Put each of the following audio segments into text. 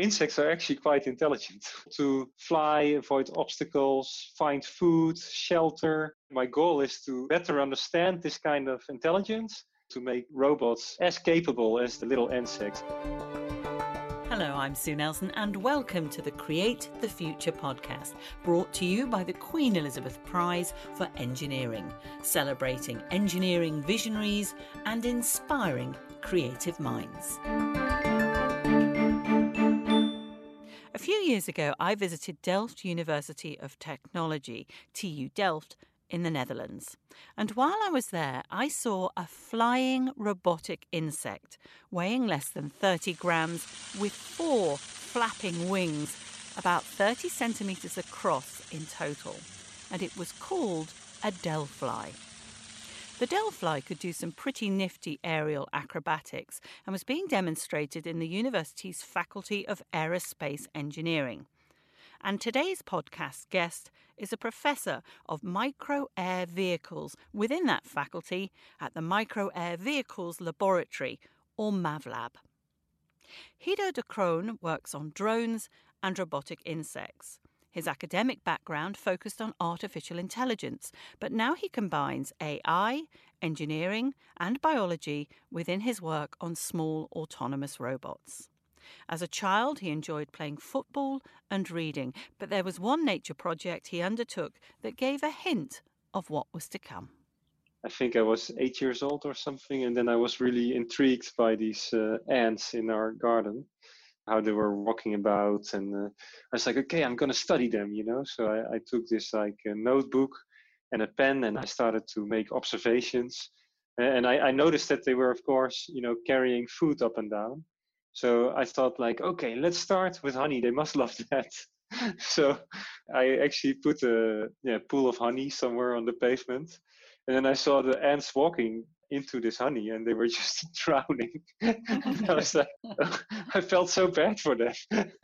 insects are actually quite intelligent to fly, avoid obstacles, find food, shelter. My goal is to better understand this kind of intelligence to make robots as capable as the little insects. Hello, I'm Sue Nelson, and welcome to the Create the Future podcast, brought to you by the Queen Elizabeth Prize for Engineering, celebrating engineering visionaries and inspiring creative minds. Years ago, I visited Delft University of Technology, TU Delft, in the Netherlands. And while I was there, I saw a flying robotic insect weighing less than 30 grams with four flapping wings, about 30 centimetres across in total. And it was called a Delfly. The Delfly could do some pretty nifty aerial acrobatics and was being demonstrated in the university's Faculty of Aerospace Engineering. And today's podcast guest is a professor of micro air vehicles within that faculty at the Micro Air Vehicles Laboratory, or MAVLab. Guido de Croon works on drones and robotic insects. His academic background focused on artificial intelligence, but now he combines AI, engineering, and biology within his work on small autonomous robots. As a child, he enjoyed playing football and reading, but there was one nature project he undertook that gave a hint of what was to come. I think I was eight years old or something, and then I was really intrigued by these uh, ants in our garden how they were walking about and uh, i was like okay i'm going to study them you know? So I, I, took this like a notebook and a pen and i started to make observations. And I, I noticed that they were of course you know carrying food up and down. So i thought like okay let's start with honey they must love that. So i actually put a yeah, pool of honey somewhere on the pavement and then i saw the ants walking into this honey and they were just drowning. I was like, I felt so bad for them.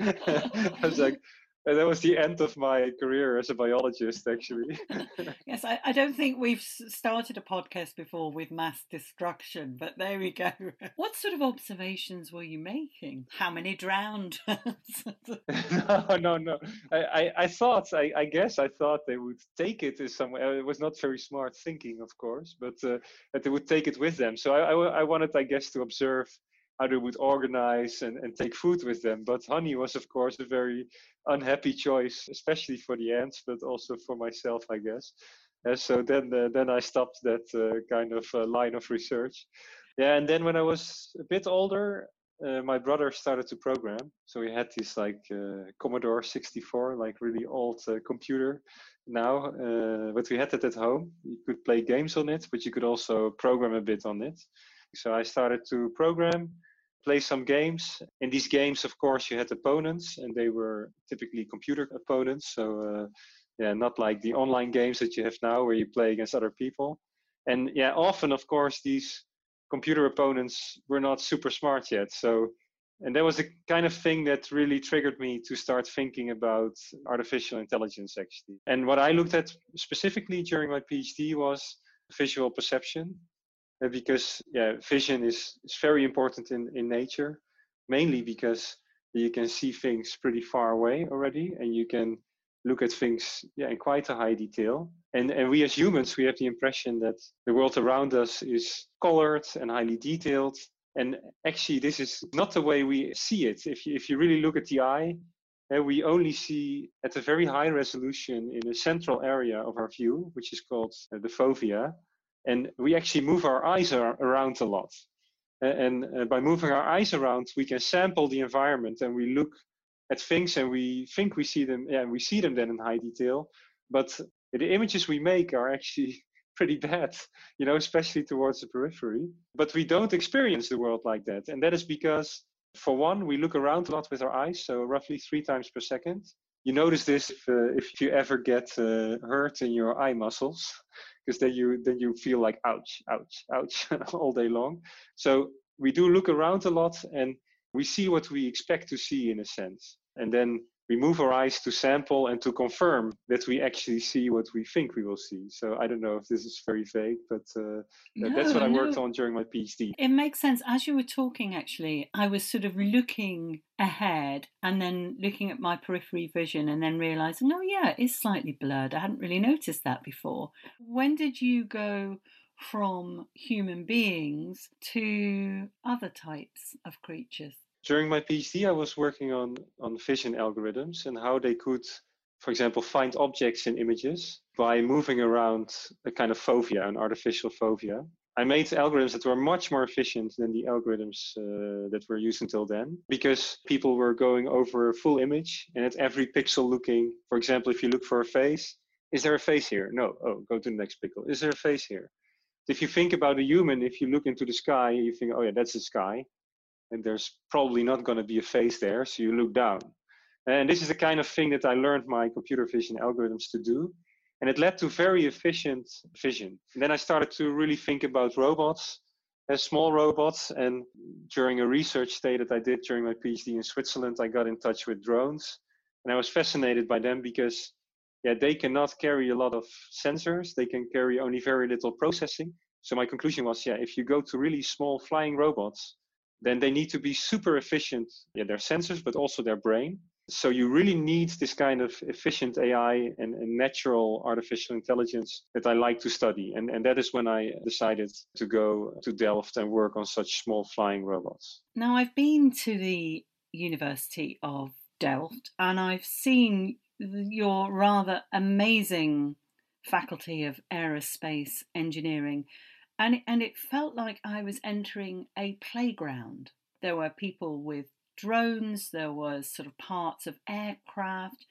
I was like, and that was the end of my career as a biologist, actually. yes, I, I, don't think we've started a podcast before with mass destruction, but there we go. What sort of observations were you making? How many drowned? no, no, no. I, I, I thought, I, I, guess I thought they would take it to somewhere. It was not very smart thinking, of course, but uh, that they would take it with them. So I, I, I wanted, I guess, to observe how they would organize and, and take food with them. But honey was, of course, a very unhappy choice, especially for the ants, but also for myself, I guess. And so then, uh, then I stopped that uh, kind of uh, line of research. Yeah, and then when I was a bit older, uh, my brother started to program. So we had this like uh, Commodore 64, like really old computer now, but we had it at home. You could play games on it, but you could also program a bit on it. So I started to program play some games. In these games, of course, you had opponents, and they were typically computer opponents. So, uh, yeah, not like the online games that you have now, where you play against other people. And yeah, often, of course, these computer opponents were not super smart yet. So, and that was the kind of thing that really triggered me to start thinking about artificial intelligence, actually. And what I looked at specifically during my PhD was visual perception because yeah, vision is, is very important in, in nature, mainly because you can see things pretty far away already, and you can look at things yeah, in quite a high detail. And, and we as humans, we have the impression that the world around us is colored and highly detailed. And actually, this is not the way we see it. If you, if you really look at the eye, uh, we only see at a very high resolution in a central area of our view, which is called uh, the fovea and we actually move our eyes around a lot. And uh, by moving our eyes around, we can sample the environment and we look at things and we think we see them, yeah, we see them then in high detail. But the images we make are actually pretty bad, you know, especially towards the periphery. But we don't experience the world like that. And that is because, for one, we look around a lot with our eyes, so roughly three times per second. You notice this if, uh, if you ever get uh, hurt in your eye muscles because then you then you feel like ouch, ouch, ouch all day long. So we do look around a lot and we see what we expect to see in a sense. And then we move our eyes to sample and to confirm that we actually see what we think we will see. So I don't know if this is very vague, but uh, no, that's what I worked on during my PhD. It makes sense. As you were talking, actually, I was sort of looking ahead and then looking at my periphery vision and then realizing, oh, yeah, it is slightly blurred. I hadn't really noticed that before. When did you go? From human beings to other types of creatures? During my PhD, I was working on, on vision algorithms and how they could, for example, find objects in images by moving around a kind of fovea, an artificial fovea. I made algorithms that were much more efficient than the algorithms uh, that were used until then because people were going over a full image and at every pixel looking, for example, if you look for a face, is there a face here? No. Oh, go to the next pixel. Is there a face here? If you think about a human, if you look into the sky, you think, oh yeah, that's the sky and there's probably not going to be a face there, so you look down. And this is the kind of thing that I learned my computer vision algorithms to do. And it led to very efficient vision. And then I started to really think about robots, as small robots. And during a research stay that I did during my PhD in Switzerland, I got in touch with drones. And I was fascinated by them because yeah, they cannot carry a lot of sensors. They can carry only very little processing. So my conclusion was, yeah, if you go to really small flying robots, then they need to be super efficient, yeah, their sensors, but also their brain. So you really need this kind of efficient AI and, and, natural artificial intelligence that I like to study. And, and that is when I decided to go to Delft and work on such small flying robots. Now, I've been to the University of Delft and I've seen your rather amazing faculty of aerospace engineering and it, and it felt like I was entering a playground. There were people with drones. There was sort of parts of aircraft.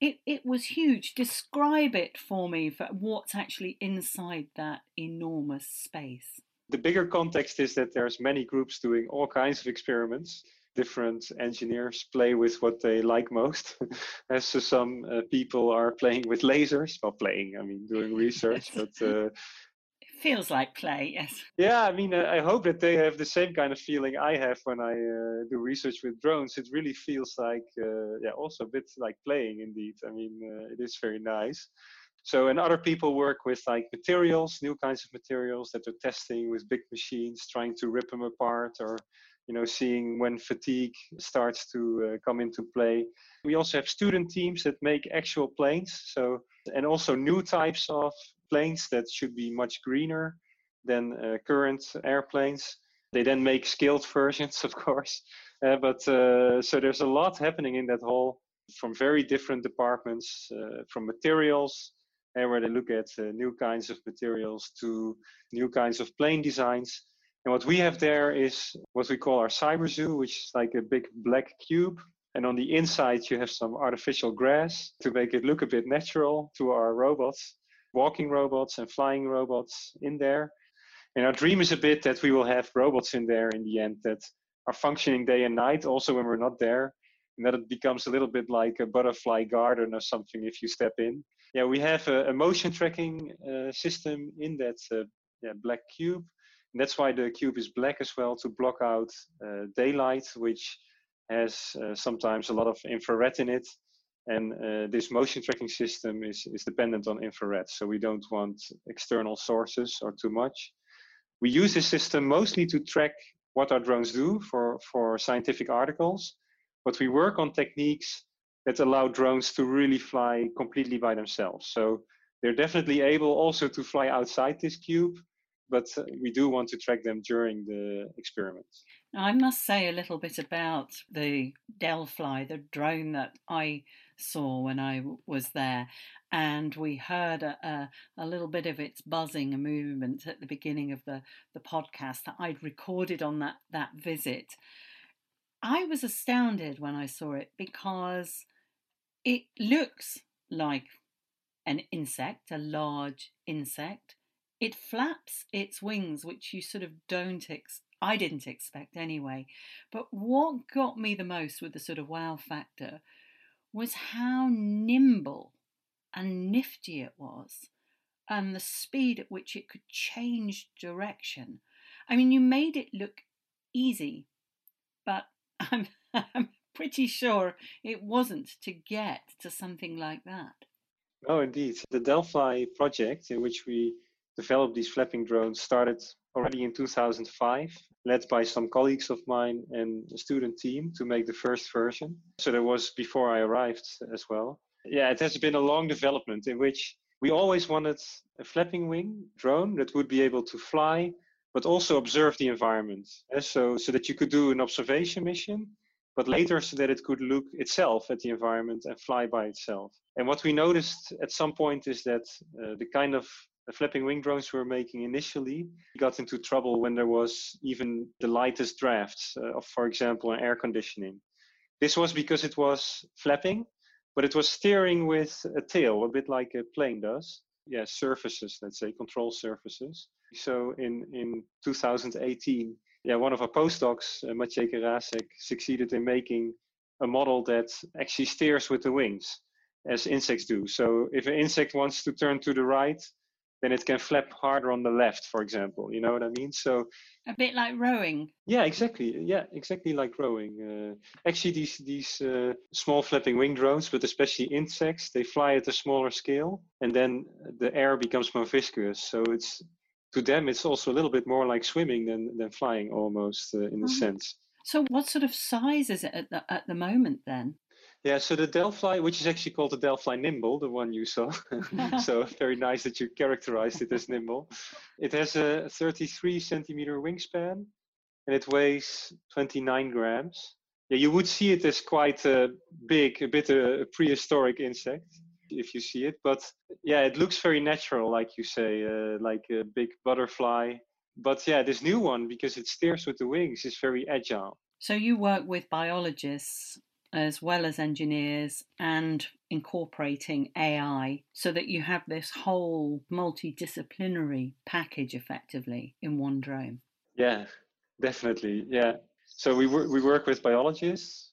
It it was huge. Describe it for me for what's actually inside that enormous space. The bigger context is that there's many groups doing all kinds of experiments. Different engineers play with what they like most. As so some uh, people are playing with lasers, well, playing, I mean, doing research, but uh, feels like play, yes. Yeah, I mean, I hope that they have the same kind of feeling I have when I uh, do research with drones. It really feels like, uh, yeah, also a bit like playing indeed. I mean, uh, it is very nice. So, and other people work with like materials, new kinds of materials that they're testing with big machines, trying to rip them apart or, you know, seeing when fatigue starts to uh, come into play. We also have student teams that make actual planes. So, and also new types of planes that should be much greener than uh, current airplanes. They then make scaled versions, of course. Uh, but uh, so there's a lot happening in that hall from very different departments, from materials, uh, where they look at uh, new kinds of materials, to new kinds of plane designs. And what we have there is what we call our cyber zoo, which is like a big black cube and on the inside, you have some artificial grass to make it look a bit natural to our robots walking robots and flying robots in there. And our dream is a bit that we will have robots in there in the end that are functioning day and night, also when we're not there, and that it becomes a little bit like a butterfly garden or something if you step in. Yeah, we have a, a motion tracking uh, system in that uh, yeah, black cube. And that's why the cube is black as well to block out uh, daylight, which has uh, sometimes a lot of infrared in it and uh, this motion tracking system is, is dependent on infrared. So we don't want external sources or too much. We use this system mostly to track what our drones do for, for scientific articles, but we work on techniques that allow drones to really fly completely by themselves. So they're definitely able also to fly outside this cube, but uh, we do want to track them during the experiments. Now, I must say a little bit about the Delfly, the drone that I saw when I was there. And we heard a, a, a, little bit of its buzzing and movement at the beginning of the, the podcast that I'd recorded on that, that visit. I was astounded when I saw it because it looks like an insect, a large insect. It flaps its wings, which you sort of don't ex- I didn't expect anyway. But what got me the most with the sort of wow factor was how nimble and nifty it was and the speed at which it could change direction. I mean, you made it look easy, but I'm, I'm pretty sure it wasn't to get to something like that. Oh, indeed. The Delfly project, in which we developed these flapping drones, started already in 2005, led by some colleagues of mine and a student team to make the first version. So that was before I arrived as well. Yeah, it has been a long development in which we always wanted a flapping wing drone that would be able to fly, but also observe the environment. So, so that you could do an observation mission, but later so that it could look itself at the environment and fly by itself. And what we noticed at some point is that uh, the kind of flapping wing drones we were making initially got into trouble when there was even the lightest drafts uh, of, for example, an air conditioning. This was because it was flapping, but it was steering with a tail, a bit like a plane does. Yeah, surfaces, let's say, control surfaces. So in, in 2018, yeah, one of our postdocs, uh, Maciej Karasek, succeeded in making a model that actually steers with the wings, as insects do. So if an insect wants to turn to the right, then it can flap harder on the left, for example. You know what I mean? So a bit like rowing. Yeah, exactly. Yeah, exactly like rowing. Uh, actually, these these uh, small flapping wing drones, but especially insects, they fly at a smaller scale, and then the air becomes more viscous. So it's to them, it's also a little bit more like swimming than than flying, almost uh, in a mm-hmm. sense. So, what sort of size is it at the, at the moment then? Yeah, so the Delfly, which is actually called the Delfly Nimble, the one you saw. so very nice that you characterized it as nimble. It has a 33 centimeter wingspan and it weighs 29 grams. Yeah, you would see it as quite a big, a bit a prehistoric insect if you see it. But yeah, it looks very natural, like you say, uh, like a big butterfly. But yeah, this new one, because it steers with the wings, is very agile. So you work with biologists as well as engineers and incorporating AI so that you have this whole multidisciplinary package effectively in one drone. Yeah, definitely. Yeah. So we work, we work with biologists.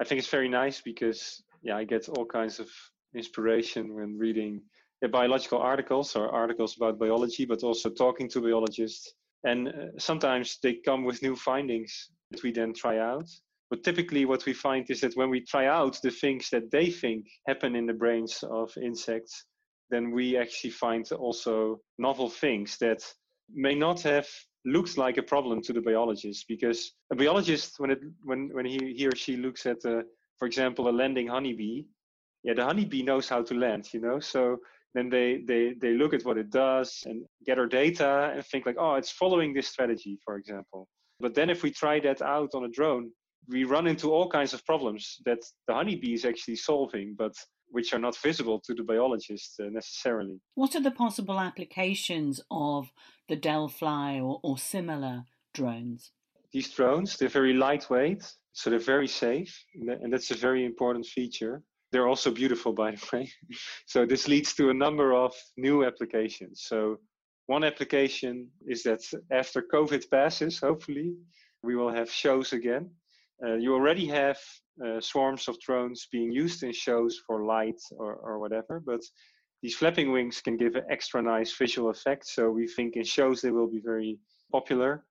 I think it's very nice because yeah, I get all kinds of inspiration when reading yeah, biological articles or articles about biology, but also talking to biologists. And uh, sometimes they come with new findings that we then try out. But typically, what we find is that when we try out the things that they think happen in the brains of insects, then we actually find also novel things that may not have looked like a problem to the biologist. Because a biologist, when it when when he, he or she looks at, a, for example, a landing honeybee, yeah, the honeybee knows how to land, you know. So then they they they look at what it does and gather data and think like, oh, it's following this strategy, for example. But then if we try that out on a drone, we run into all kinds of problems that the honeybee is actually solving, but which are not visible to the biologist uh, necessarily. What are the possible applications of the Delfly or, or similar drones? These drones, they're very lightweight, so they're very safe, and that's a very important feature. They're also beautiful, by the way. so this leads to a number of new applications. So one application is that after COVID passes, hopefully, we will have shows again you already have uh, swarms of drones being used in shows for light or, or whatever, but these flapping wings can give an extra nice visual effect. So we think in shows they will be very popular.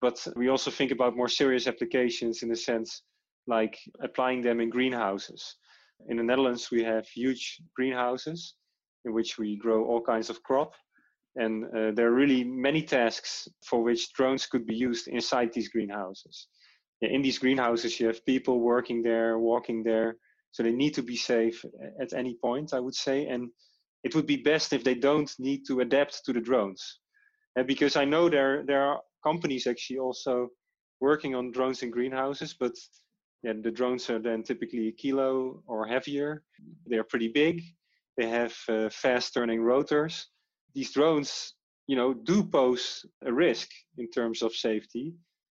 But we also think about more serious applications in the sense like applying them in greenhouses. In the Netherlands, we have huge greenhouses in which we grow all kinds of crop. And uh, there are really many tasks for which drones could be used inside these greenhouses in these greenhouses, you have people working there, walking there. So they need to be safe at any point, I would say. And it would be best if they don't need to adapt to the drones. And because I know there, there are companies actually also working on drones in greenhouses, but yeah, the drones are then typically a kilo or heavier. They're pretty big. They have uh, fast turning rotors. These drones, you know, do pose a risk in terms of safety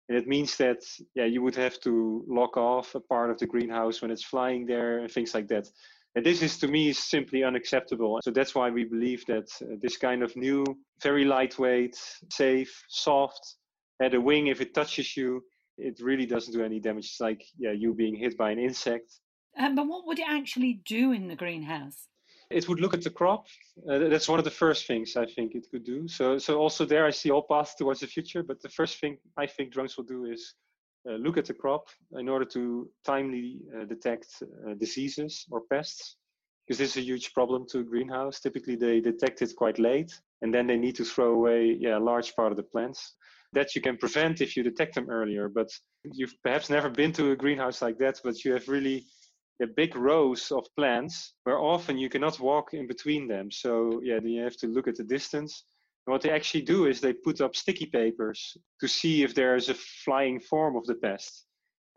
and it means that yeah, you would have to lock off a part of the greenhouse when it's flying there and things like that. And this is to me is simply unacceptable. So that's why we believe that uh, this kind of new, very lightweight, safe, soft, at a wing if it touches you, it really doesn't do any damage. It's like yeah, you being hit by an insect. Um, but what would it actually do in the greenhouse? It would look at the crop. Uh, that's one of the first things I think it could do. So, so also there I see all paths towards the future. But the first thing I think drones will do is uh, look at the crop in order to timely uh, detect uh, diseases or pests because this is a huge problem to a greenhouse typically they detect it quite late and then they need to throw away yeah, a large part of the plants that you can prevent if you detect them earlier but you've perhaps never been to a greenhouse like that but you have really yeah, big rows of plants where often you cannot walk in between them so yeah you have to look at the distance and what they actually do is they put up sticky papers to see if there is a flying form of the pest.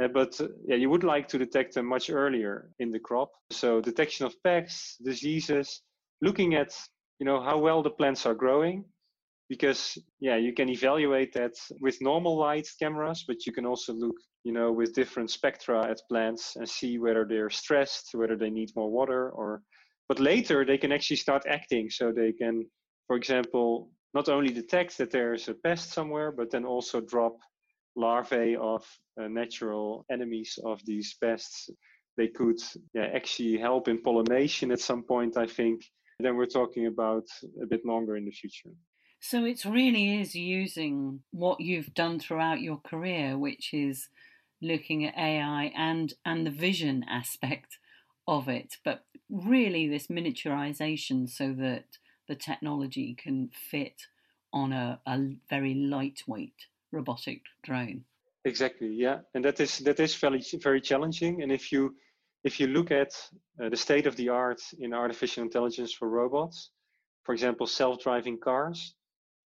Uh, but uh, yeah, you would like to detect them much earlier in the crop. So detection of pests, diseases, looking at you know how well the plants are growing, because yeah, you can evaluate that with normal light cameras, but you can also look you know with different spectra at plants and see whether they're stressed, whether they need more water, or but later they can actually start acting, so they can, for example, not only detect that there's a pest somewhere, but then also drop larvae of uh, natural enemies of these pests. They could yeah, actually help in pollination at some point, I think. then we're talking about a bit longer in the future. So it really is using what you've done throughout your career, which is looking at AI and and the vision aspect of it, but really this miniaturization so that the technology can fit on a, a very lightweight robotic drone. Exactly, yeah, and that is that is very very challenging. And if you if you look at uh, the state of the art in artificial intelligence for robots, for example, self-driving cars,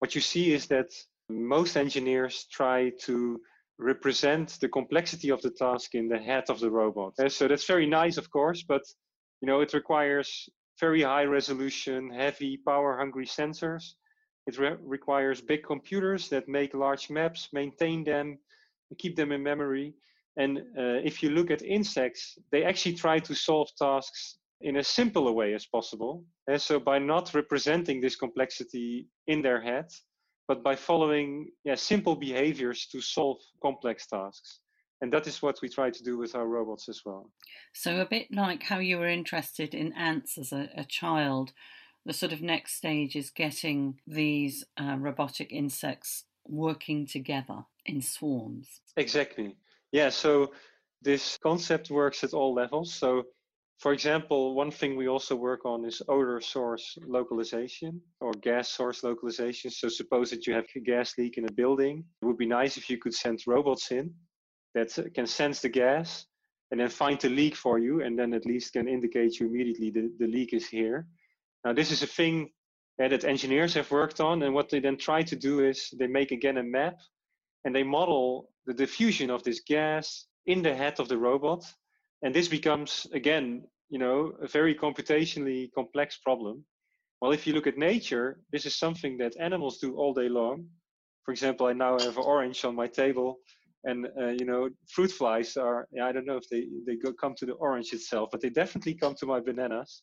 what you see is that most engineers try to represent the complexity of the task in the head of the robot. Uh, so that's very nice, of course, but you know it requires very high resolution, heavy, power hungry sensors. It re requires big computers that make large maps, maintain them, keep them in memory. And uh, if you look at insects, they actually try to solve tasks in as simple a way as possible. And so by not representing this complexity in their head, but by following yeah, simple behaviors to solve complex tasks and that is what we try to do with our robots as well. So, a bit like how you were interested in ants as a, a child, the sort of next stage is getting these uh, robotic insects working together in swarms. Exactly. Yeah. So, this concept works at all levels. So, for example, one thing we also work on is odor source localization or gas source localization. So, suppose that you have a gas leak in a building. It would be nice if you could send robots in that can sense the gas and then find the leak for you and then at least can indicate you immediately the, the leak is here. Now this is a thing eh, that engineers have worked on and what they then try to do is they make again a map and they model the diffusion of this gas in the head of the robot and this becomes again you know a very computationally complex problem. Well if you look at nature this is something that animals do all day long. For example i now have an orange on my table and uh, you know fruit flies are i don't know if they they go, come to the orange itself but they definitely come to my bananas.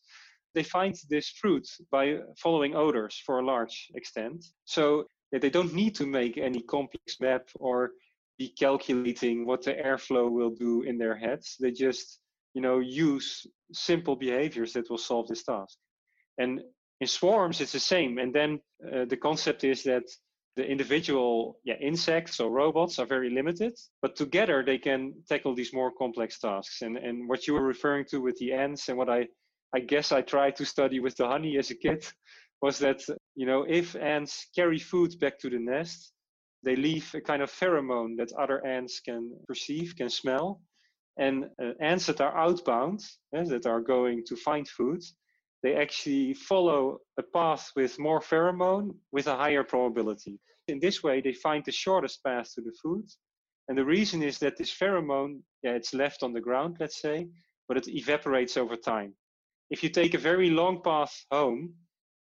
They find this fruit by following odors for a large extent. So they don't need to make any complex map or be calculating what the airflow will do in their heads. They just you know use simple behaviors that will solve this task. And in swarms it's the same. And then uh, the concept is that the individual yeah, insects or robots are very limited, but together they can tackle these more complex tasks. And, and what you were referring to with the ants and what I, I guess I tried to study with the honey as a kid was that, you know, if ants carry food back to the nest, they leave a kind of pheromone that other ants can perceive, can smell. And uh, ants that are outbound, uh, that are going to find food, they actually follow a path with more pheromone with a higher probability. In this way, they find the shortest path to the food. And the reason is that this pheromone, yeah, it's left on the ground, let's say, but it evaporates over time. If you take a very long path home,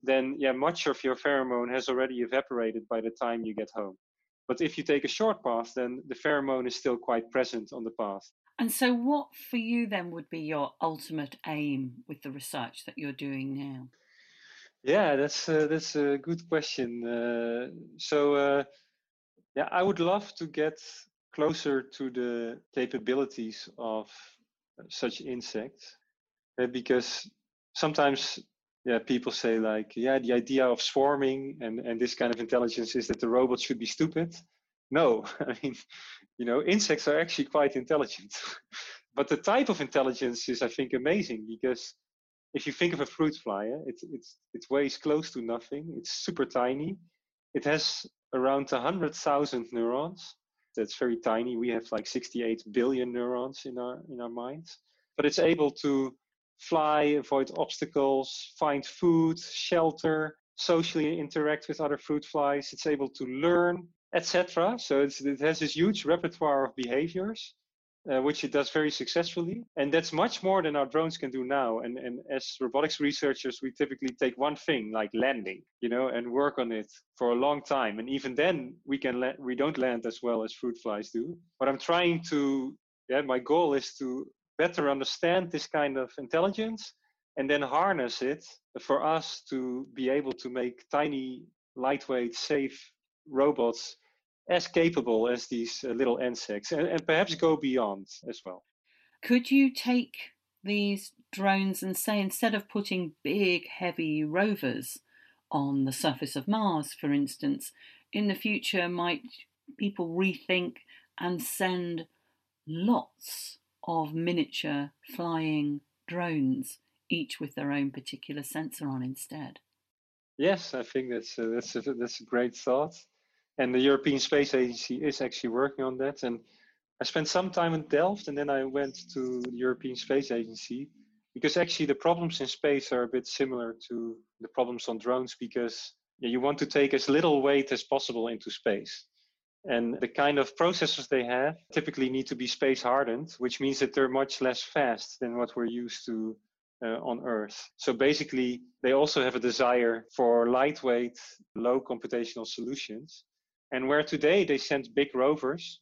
then yeah, much of your pheromone has already evaporated by the time you get home. But if you take a short path, then the pheromone is still quite present on the path. And so, what for you then would be your ultimate aim with the research that you're doing now? Yeah, that's uh, that's a good question. Uh, so, uh, yeah, I would love to get closer to the capabilities of such insects, uh, because sometimes, yeah, people say like, yeah, the idea of swarming and and this kind of intelligence is that the robots should be stupid. no. I mean, you know, insects are actually quite intelligent. but the type of intelligence is, I think, amazing because if you think of a fruit fly, eh, it, it's, it weighs close to nothing. It's super tiny. It has around 100,000 neurons. That's very tiny. We have like 68 billion neurons in our, in our minds. But it's able to fly, avoid obstacles, find food, shelter, socially interact with other fruit flies. It's able to learn, etc. So it has this huge repertoire of behaviors, uh, which it does very successfully. And that's much more than our drones can do now. And, and as robotics researchers, we typically take one thing like landing, you know, and work on it for a long time. And even then, we can la- we don't land as well as fruit flies do. But I'm trying to, yeah, my goal is to better understand this kind of intelligence and then harness it for us to be able to make tiny, lightweight, safe robots as capable as these uh, little insects and, and perhaps go beyond as well. Could you take these drones and say instead of putting big, heavy rovers on the surface of Mars, for instance, in the future, might people rethink and send lots of miniature flying drones, each with their own particular sensor on instead? Yes, I think that's a, that's a, that's a great thought and the European Space Agency is actually working on that. And I spent some time in Delft, and then I went to the European Space Agency because actually the problems in space are a bit similar to the problems on drones because you want to take as little weight as possible into space. And the kind of processors they have typically need to be space hardened, which means that they're much less fast than what we're used to uh, on Earth. So basically, they also have a desire for lightweight, low computational solutions. And where today they send big rovers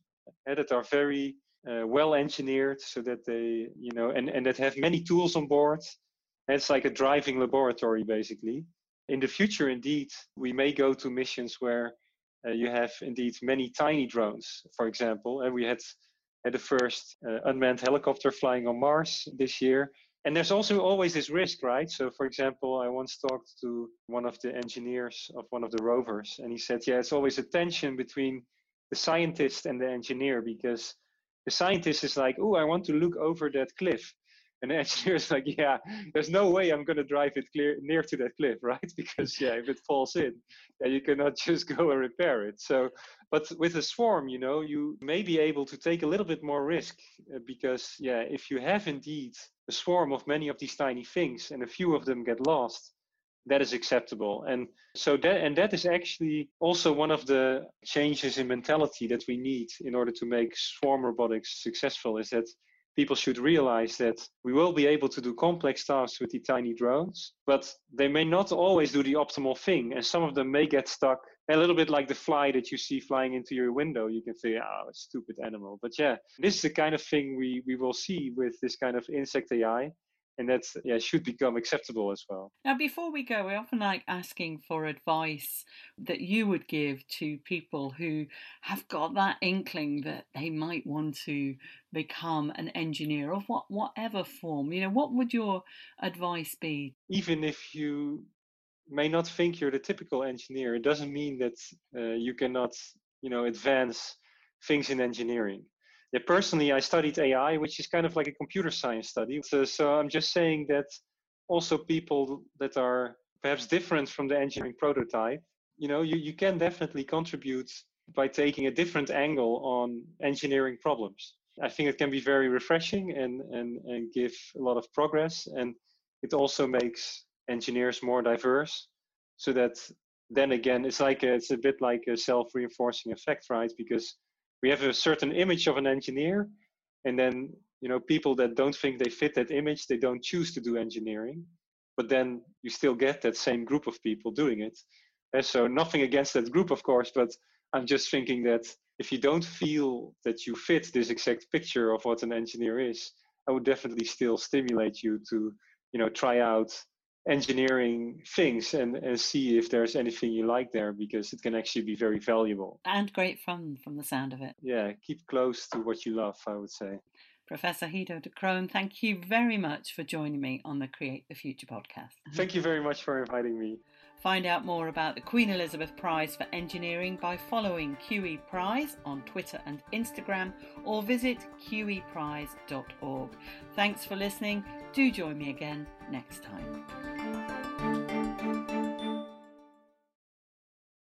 uh, that are very uh, well engineered so that they, you know, and, and that have many tools on board. it's like a driving laboratory, basically. In the future, indeed, we may go to missions where you have indeed many tiny drones, for example. And we had, had the first uh, unmanned helicopter flying on Mars this year and there's also always this risk, right? So, for example, I once talked to one of the engineers of one of the rovers, and he said, Yeah, it's always a tension between the scientist and the engineer because the scientist is like, Oh, I want to look over that cliff. And the engineer is like, Yeah, there's no way I'm going to drive it clear, near to that cliff, right? Because, yeah, if it falls in, yeah, you cannot just go and repair it. So, but with a swarm, you know, you may be able to take a little bit more risk uh, because, yeah, if you have indeed a swarm of many of these tiny things and a few of them get lost, that is acceptable. And so that and that is actually also one of the changes in mentality that we need in order to make swarm robotics successful is that people should realize that we will be able to do complex tasks with the tiny drones, but they may not always do the optimal thing. And some of them may get stuck a little bit like the fly that you see flying into your window. You can say, oh, a stupid animal. But yeah, this is the kind of thing we, we will see with this kind of insect AI and that's yeah should become acceptable as well now before we go we often like asking for advice that you would give to people who have got that inkling that they might want to become an engineer of what whatever form you know what would your advice be even if you may not think you're the typical engineer it doesn't mean that uh, you cannot you know advance things in engineering yeah, personally, I studied AI, which is kind of like a computer science study. So, so I'm just saying that also people that are perhaps different from the engineering prototype, you know, you, you can definitely contribute by taking a different angle on engineering problems. I think it can be very refreshing and, and, and give a lot of progress. And it also makes engineers more diverse so that then again, it's like a, it's a bit like a self-reinforcing effect, right? Because we have a certain image of an engineer and then you know people that don't think they fit that image they don't choose to do engineering but then you still get that same group of people doing it and so nothing against that group of course but i'm just thinking that if you don't feel that you fit this exact picture of what an engineer is i would definitely still stimulate you to you know try out engineering things and, and see if there's anything you like there because it can actually be very valuable. And great fun from the sound of it. Yeah, keep close to what you love, I would say. Professor Guido de Croon, thank you very much for joining me on the Create the Future podcast. Thank you very much for inviting me. Find out more about the Queen Elizabeth Prize for Engineering by following QE Prize on Twitter and Instagram or visit qeprize.org. Thanks for listening. Do join me again next time.